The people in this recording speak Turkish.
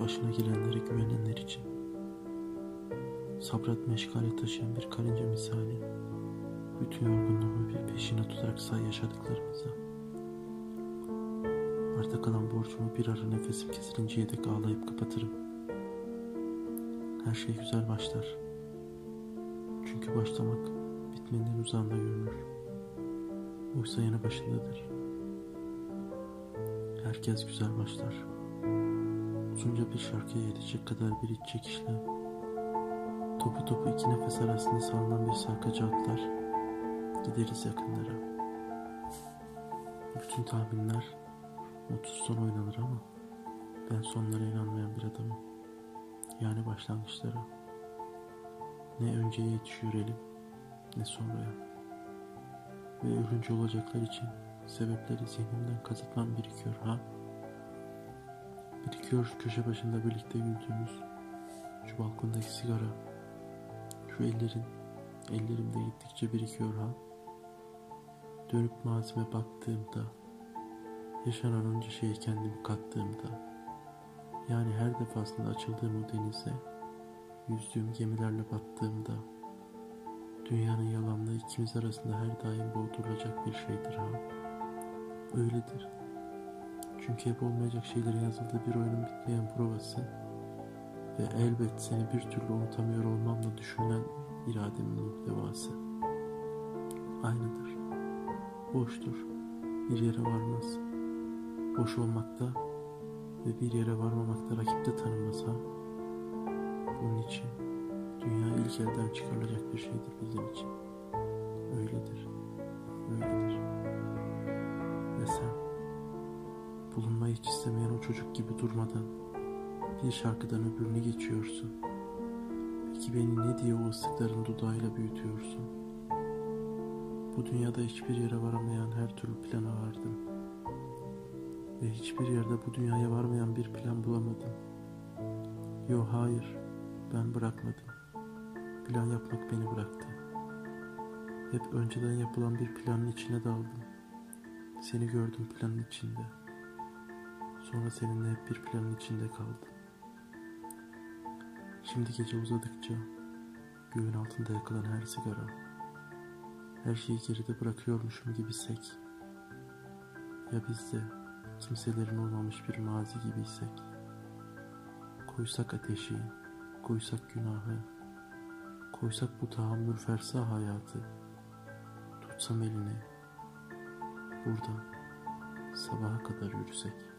başına gelenlere güvenenler için. Sabret meşgale taşıyan bir karınca misali. Bütün yorgunluğumu bir peşine tutarak say yaşadıklarımıza. Arta kalan borcumu bir ara nefesim kesilinceye dek ağlayıp kapatırım. Her şey güzel başlar. Çünkü başlamak bitmenin uzağında görünür. Oysa yanı başındadır. Herkes güzel başlar. Uzunca bir şarkıya yetecek kadar bir iç çekişle topu topu iki nefes arasında salınan bir sarkacı atlar gideriz yakınlara. Bütün tahminler mutsuz son oynanır ama ben sonlara inanmayan bir adamım. Yani başlangıçlara. Ne önceye yetişiyor elim ne sonraya. Ve ölünce olacaklar için sebepleri zihnimden kazıtmam birikiyor ha. Birikiyor köşe başında birlikte güldüğümüz şu balkondaki sigara. Şu ellerin ellerimde gittikçe birikiyor ha. Dönüp mazime baktığımda yaşanan onca şeyi kendimi kattığımda yani her defasında açıldığım o denize yüzdüğüm gemilerle battığımda dünyanın yalanlığı ikimiz arasında her daim boğdurulacak bir şeydir ha. Öyledir. Çünkü hep olmayacak şeylerin yazıldığı bir oyunun bitmeyen provası ve elbet seni bir türlü unutamıyor olmamla düşünülen irademin muhtevası. Aynıdır. Boştur. Bir yere varmaz. Boş olmakta ve bir yere varmamakta rakipte tanınmaz ha. Bunun için dünya ilk elden çıkarılacak bir şeydir bizim için. Öyledir. Öyledir. Ve sen bulunmayı hiç istemeyen o çocuk gibi durmadan bir şarkıdan öbürüne geçiyorsun. Peki beni ne diye o ıslıkların dudağıyla büyütüyorsun? Bu dünyada hiçbir yere varamayan her türlü plana vardım. Ve hiçbir yerde bu dünyaya varmayan bir plan bulamadım. Yo hayır, ben bırakmadım. Plan yapmak beni bıraktı. Hep önceden yapılan bir planın içine daldım. Seni gördüm planın içinde. Sonra seninle hep bir planın içinde kaldım. Şimdi gece uzadıkça göğün altında yakılan her sigara, her şeyi geride bırakıyormuşum gibi sek. Ya biz de kimselerin olmamış bir mazi gibiysek. Koysak ateşi, koysak günahı, koysak bu tahammül fersa hayatı, tutsam elini, buradan sabaha kadar yürüsek.